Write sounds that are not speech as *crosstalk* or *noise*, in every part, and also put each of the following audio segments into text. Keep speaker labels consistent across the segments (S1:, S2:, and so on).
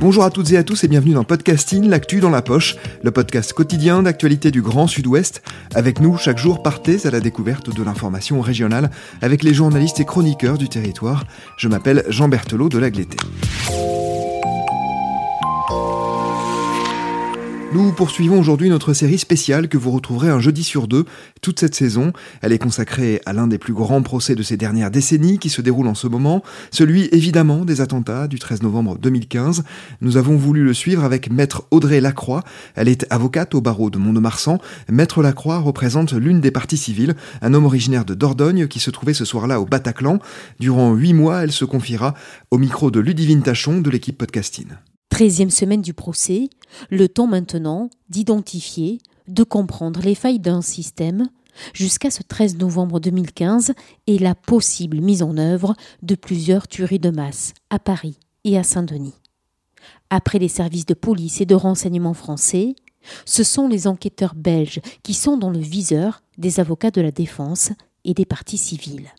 S1: Bonjour à toutes et à tous et bienvenue dans Podcasting, l'actu dans la poche, le podcast quotidien d'actualité du Grand Sud-Ouest. Avec nous, chaque jour, partez à la découverte de l'information régionale avec les journalistes et chroniqueurs du territoire. Je m'appelle Jean Berthelot de Lagleté. Nous poursuivons aujourd'hui notre série spéciale que vous retrouverez un jeudi sur deux toute cette saison. Elle est consacrée à l'un des plus grands procès de ces dernières décennies qui se déroule en ce moment, celui évidemment des attentats du 13 novembre 2015. Nous avons voulu le suivre avec maître Audrey Lacroix. Elle est avocate au barreau de Mont-de-Marsan. Maître Lacroix représente l'une des parties civiles, un homme originaire de Dordogne qui se trouvait ce soir-là au Bataclan. Durant huit mois, elle se confiera au micro de Ludivine Tachon de l'équipe Podcasting.
S2: Treizième semaine du procès, le temps maintenant d'identifier, de comprendre les failles d'un système jusqu'à ce 13 novembre 2015 et la possible mise en œuvre de plusieurs tueries de masse à Paris et à Saint-Denis. Après les services de police et de renseignement français, ce sont les enquêteurs belges qui sont dans le viseur des avocats de la défense et des parties civiles.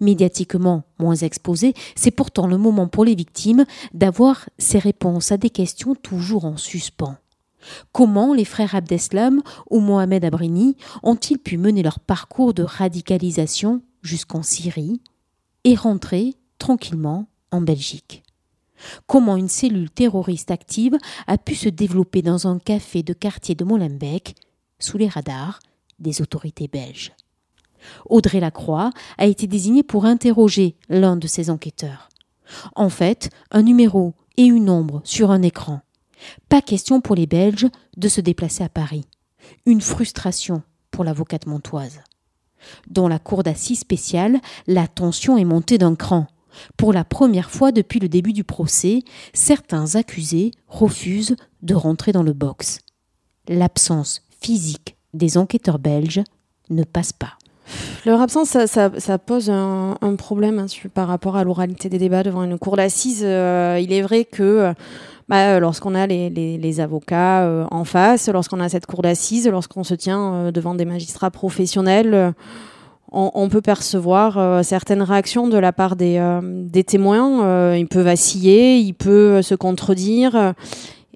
S2: Médiatiquement moins exposé, c'est pourtant le moment pour les victimes d'avoir ces réponses à des questions toujours en suspens. Comment les frères Abdeslam ou Mohamed Abrini ont-ils pu mener leur parcours de radicalisation jusqu'en Syrie et rentrer tranquillement en Belgique? Comment une cellule terroriste active a pu se développer dans un café de quartier de Molenbeek sous les radars des autorités belges? Audrey Lacroix a été désignée pour interroger l'un de ces enquêteurs. En fait, un numéro et une ombre sur un écran. Pas question pour les Belges de se déplacer à Paris. Une frustration pour l'avocate montoise. Dans la cour d'assises spéciale, la tension est montée d'un cran. Pour la première fois depuis le début du procès, certains accusés refusent de rentrer dans le box. L'absence physique des enquêteurs belges ne passe pas.
S3: Leur absence, ça, ça, pose un, problème hein, par rapport à l'oralité des débats devant une cour d'assises. Euh, il est vrai que bah, lorsqu'on a les, les, avocats euh, en face, lorsqu'on a cette cour d'assises, lorsqu'on se tient euh, devant des magistrats professionnels, on, peut percevoir certaines réactions de la part des, des témoins. il peut vaciller, il peut se contredire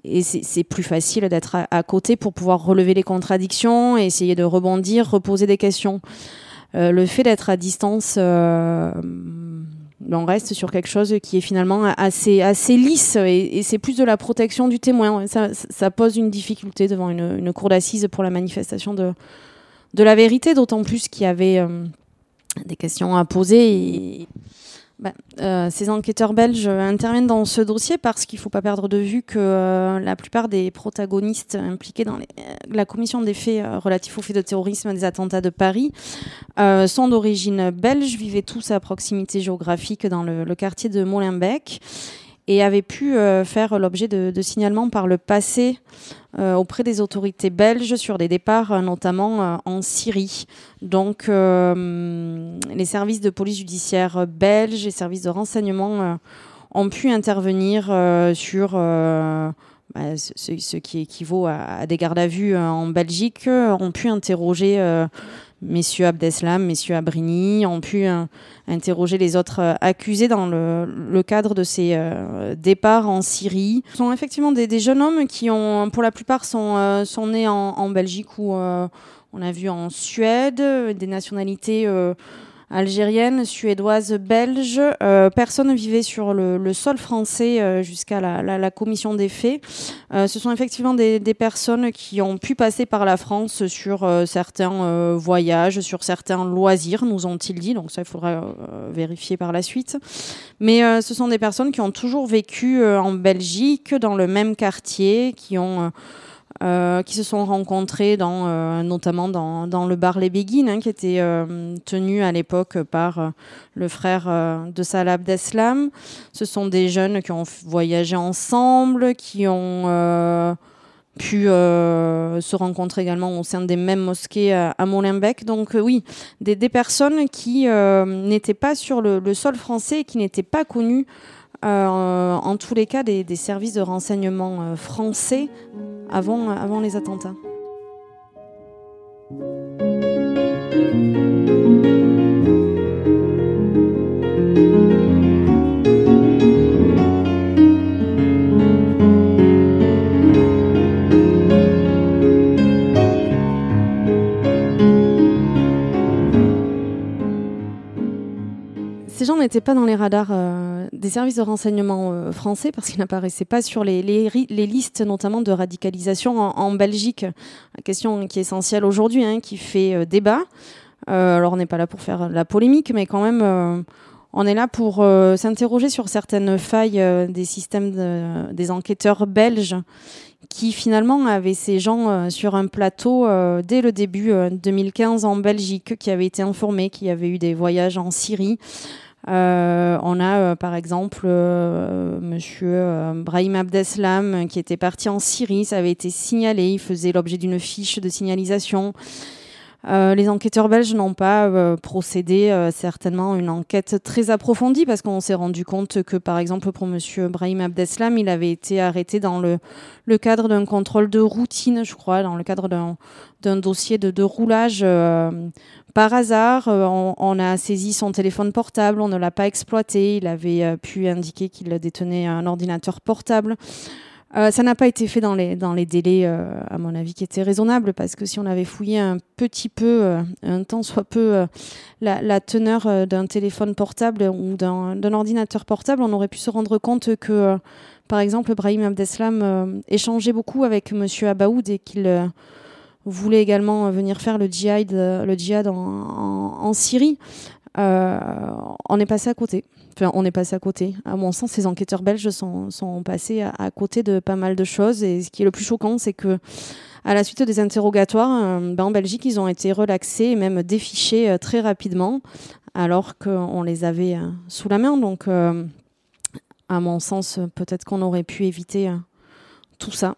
S3: et c'est plus facile d'être à, côté pour pouvoir relever les contradictions, essayer de rebondir, reposer des questions. Euh, le fait d'être à distance, euh, on reste sur quelque chose qui est finalement assez, assez lisse et, c'est plus de la protection du témoin. Ça, pose une difficulté devant une, cour d'assises pour la manifestation de, de la vérité, d'autant plus qu'il y avait euh, des questions à poser. Bah, euh, ces enquêteurs belges interviennent dans ce dossier parce qu'il ne faut pas perdre de vue que euh, la plupart des protagonistes impliqués dans les, la commission des faits euh, relatifs aux faits de terrorisme des attentats de Paris sont d'origine belge, vivaient tous à proximité géographique dans le, le quartier de Molenbeek et avait pu euh, faire l'objet de, de, signalements par le passé euh, auprès des autorités belges sur des départs euh, notamment en Syrie. Donc les services de police judiciaire belges et services de renseignement ont pu intervenir sur bah, ce, qui équivaut à, des gardes à vue en Belgique, ont pu interroger messieurs Abdeslam, messieurs Abrini, ont pu euh, interroger les autres euh, accusés dans le, cadre de ces euh, départs en Syrie. Ce sont effectivement des, jeunes hommes qui ont, pour la plupart, sont, nés en Belgique ou on a vu en Suède, des nationalités algérienne, suédoise, belge. Euh, personne vivait sur le, sol français euh, jusqu'à la, commission des faits. Euh, ce sont effectivement des, personnes qui ont pu passer par la France sur certains voyages, sur certains loisirs, nous ont-ils dit. Donc ça, il faudra vérifier par la suite. Mais ce sont des personnes qui ont toujours vécu en Belgique, dans le même quartier, qui ont euh, qui se sont rencontrés dans, euh, notamment dans, le bar Les Béguines, hein, qui était euh, tenu à l'époque par le frère de Salah Abdeslam. Ce sont des jeunes qui ont voyagé ensemble, qui ont pu se rencontrer également au sein des mêmes mosquées à, Molenbeek. Donc oui, des, personnes qui n'étaient pas sur le, sol français qui n'étaient pas connues en tous les cas des, services de renseignement euh, français avant, avant les attentats. ces gens n'étaient pas dans les radars euh, des services de renseignement euh, français parce qu'ils n'apparaissaient pas sur les, listes notamment de radicalisation en, Belgique. La question qui est essentielle aujourd'hui, hein, qui fait euh, débat. alors on n'est pas là pour faire la polémique, mais quand même on est là pour s'interroger sur certaines failles des systèmes des enquêteurs belges qui finalement avaient ces gens sur un plateau dès le début 2015 en Belgique, qui avaient été informés qu'il y avait eu des voyages en Syrie. Euh, on a euh, par exemple euh, Monsieur Brahim Abdeslam qui était parti en Syrie, ça avait été signalé, il faisait l'objet d'une fiche de signalisation. Les enquêteurs belges n'ont pas procédé certainement à une enquête très approfondie parce qu'on s'est rendu compte que, par exemple, pour Monsieur Brahim Abdeslam, il avait été arrêté dans le, cadre d'un contrôle de routine, je crois, dans le cadre d'un dossier de, de roulage par hasard, euh, on, a saisi son téléphone portable, on ne l'a pas exploité. Il avait euh, pu indiquer qu'il détenait un ordinateur portable. Euh, ça n'a pas été fait dans les, dans les délais, à mon avis, qui étaient raisonnables, parce que si on avait fouillé un petit peu, un temps soit peu, la, teneur d'un téléphone portable ou d'un ordinateur portable, on aurait pu se rendre compte que, par exemple, Brahim Abdeslam échangeait beaucoup avec M. Abaoud et qu'il voulait également venir faire le djihad, le djihad en, Syrie. Euh, on est passé à côté. On est passé à côté. À mon sens, ces enquêteurs belges sont, passés à, côté de pas mal de choses. Et ce qui est le plus choquant, c'est que à la suite des interrogatoires, euh, ben, en Belgique, ils ont été relaxés et même défichés euh, très rapidement, alors qu'on les avait sous la main. Donc, à mon sens, peut-être qu'on aurait pu éviter tout ça.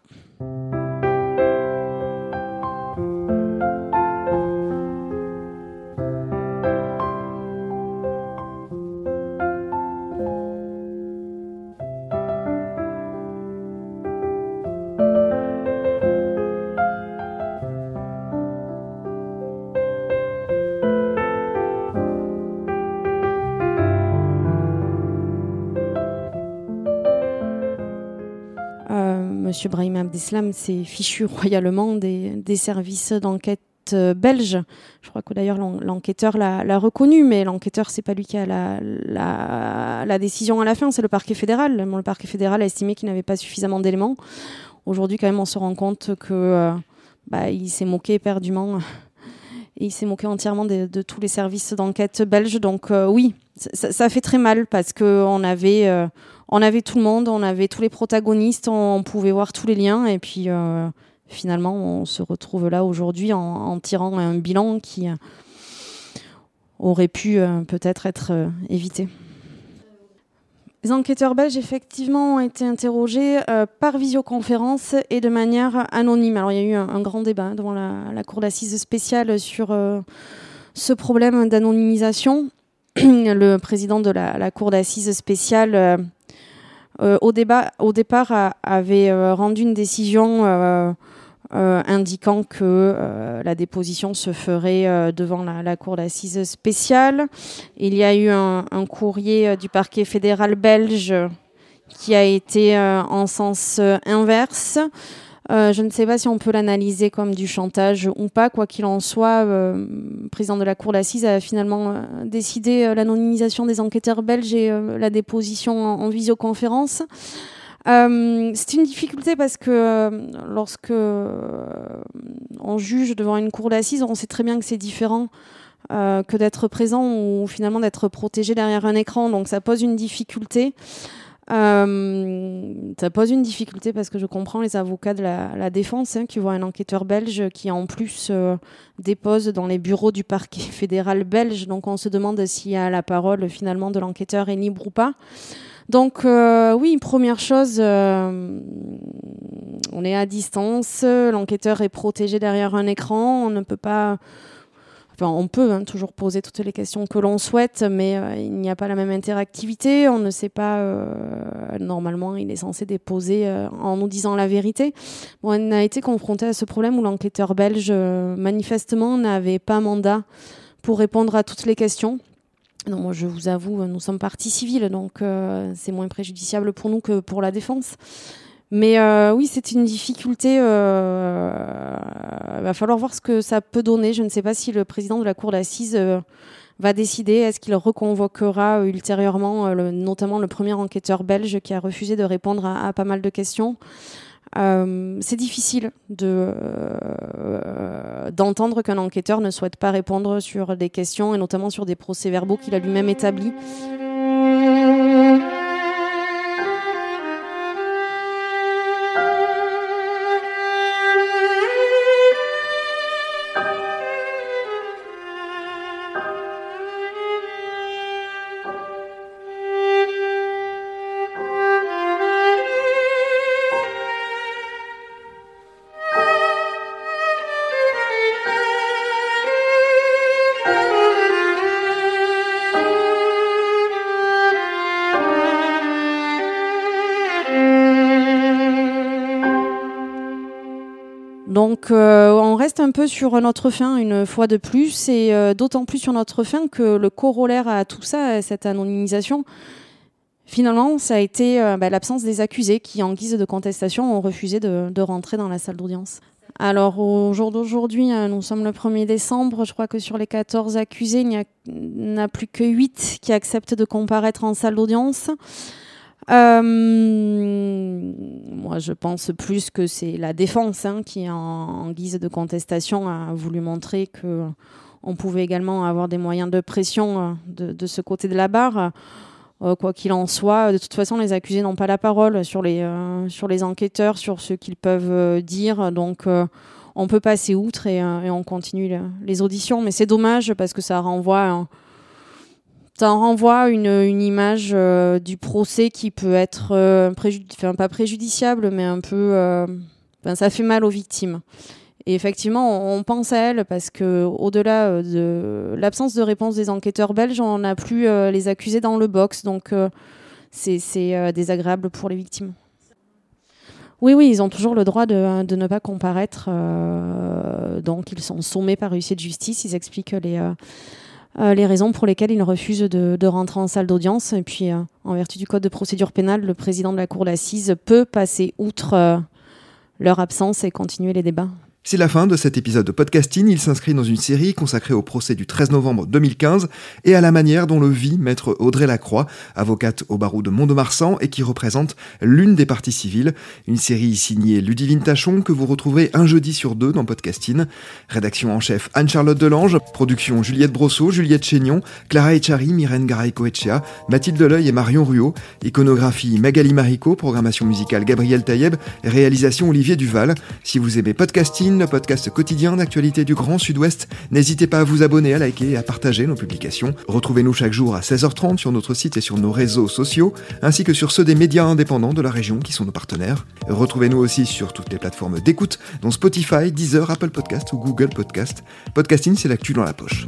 S3: M. Brahim Abdeslam s'est fichu royalement des, services d'enquête euh, belges. Je crois que d'ailleurs l'enquêteur l'a reconnu, mais l'enquêteur, c'est pas lui qui a la, décision à la fin, c'est le parquet fédéral. le parquet fédéral a estimé qu'il n'avait pas suffisamment d'éléments. Aujourd'hui, quand même, on se rend compte que euh, bah, s'est moqué éperdument. Et il s'est moqué entièrement de, tous les services d'enquête belges. Donc euh, oui, ça, fait très mal parce qu'on avait, on avait tout le monde, on avait tous les protagonistes, on, pouvait voir tous les liens et puis euh, finalement on se retrouve là aujourd'hui en, tirant un bilan qui euh, aurait pu euh, peut-être être, évité. Les enquêteurs belges, effectivement, ont été interrogés par visioconférence et de manière anonyme. Alors, il y a eu un, grand débat devant la, cour d'assises spéciale sur ce problème d'anonymisation. Le président de la, cour d'assises spéciale euh, au, débat, au départ, avait euh, rendu une décision euh, indiquant que la déposition se ferait devant la, cour d'assises spéciale. Il y a eu un, courrier du parquet fédéral belge qui a été en sens inverse. Euh, je ne sais pas si on peut l'analyser comme du chantage ou pas. Quoi qu'il en soit, euh, le président de la Cour d'assises a finalement euh, décidé l'anonymisation des enquêteurs belges et la déposition en, visioconférence. C'est une difficulté parce que lorsque on juge devant une cour d'assises, on sait très bien que c'est différent que d'être présent ou finalement d'être protégé derrière un écran. Donc ça pose une difficulté. Euh, ça pose une difficulté parce que je comprends les avocats de la, défense hein, qui voient un enquêteur belge qui en plus euh, dépose dans les bureaux du parquet *laughs* fédéral belge. Donc on se demande si la parole finalement de l'enquêteur est libre ou pas. Donc euh, oui, première chose, on est à distance, l'enquêteur est protégé derrière un écran, on ne peut pas on peut hein, toujours poser toutes les questions que l'on souhaite, mais euh, il n'y a pas la même interactivité. On ne sait pas. Euh, normalement, il est censé déposer euh, en nous disant la vérité. on a été confronté à ce problème où l'enquêteur belge, manifestement, n'avait pas mandat pour répondre à toutes les questions. Non, je vous avoue, nous sommes partie civile, donc c'est moins préjudiciable pour nous que pour la défense. Mais euh, oui, c'est une difficulté. Il euh, va falloir voir ce que ça peut donner. Je ne sais pas si le président de la Cour d'assises euh, va décider. Est-ce qu'il reconvoquera ultérieurement, notamment le premier enquêteur belge qui a refusé de répondre à, pas mal de questions? C'est difficile de d'entendre qu'un enquêteur ne souhaite pas répondre sur des questions et notamment sur des procès-verbaux qu'il a lui-même établis. Euh, on reste un peu sur notre fin une fois de plus et euh, d'autant plus sur notre fin que le corollaire à tout ça, cette anonymisation, finalement, ça a été euh, bah, l'absence des accusés qui, en guise de contestation, ont refusé de, rentrer dans la salle d'audience. Alors au jour d'aujourd'hui, nous sommes le 1er décembre, je crois que sur les 14 accusés, il n'y a, a, plus que 8 qui acceptent de comparaître en salle d'audience. Euh, moi, je pense plus que c'est la défense hein, qui, en, guise de contestation, a voulu montrer que on pouvait également avoir des moyens de pression euh, de, ce côté de la barre. Euh, quoi qu'il en soit, de toute façon, les accusés n'ont pas la parole sur les, sur les enquêteurs, sur ce qu'ils peuvent dire. Donc, on peut passer outre et, on continue les auditions. Mais c'est dommage parce que ça renvoie ça renvoie une, image euh, du procès qui peut être euh, pas préjudiciable, mais un peu. Euh, ça fait mal aux victimes. Et effectivement, on, pense à elles parce que au-delà de l'absence de réponse des enquêteurs belges, on n'a plus les accusés dans le box, donc c'est désagréable pour les victimes. Oui, oui, ils ont toujours le droit de, de ne pas comparaître. donc, ils sont sommés par huissier de justice. Ils expliquent les, euh, les raisons pour lesquelles ils refusent de, rentrer en salle d'audience. Et puis, euh, en vertu du Code de procédure pénale, le président de la Cour d'assises peut passer outre euh, leur absence et continuer les débats.
S1: C'est la fin de cet épisode de podcasting. Il s'inscrit dans une série consacrée au procès du 13 novembre 2015 et à la manière dont le vit maître Audrey Lacroix, avocate au barreau de Mont-de-Marsan et qui représente l'une des parties civiles. Une série signée Ludivine Tachon que vous retrouverez un jeudi sur deux dans podcasting. Rédaction en chef Anne-Charlotte Delange, production Juliette Brosseau, Juliette Chénion, Clara Echari, Myrène Garay-Coetchea, Mathilde Deleuil et Marion Ruot, iconographie Magali Marico, programmation musicale Gabriel Taïeb, réalisation Olivier Duval. Si vous aimez podcasting, le podcast quotidien d'actualité du Grand Sud-Ouest. N'hésitez pas à vous abonner, à liker et à partager nos publications. Retrouvez-nous chaque jour à 16h30 sur notre site et sur nos réseaux sociaux, ainsi que sur ceux des médias indépendants de la région qui sont nos partenaires. Retrouvez-nous aussi sur toutes les plateformes d'écoute, dont Spotify, Deezer, Apple Podcast ou Google Podcast. Podcasting, c'est l'actu dans la poche.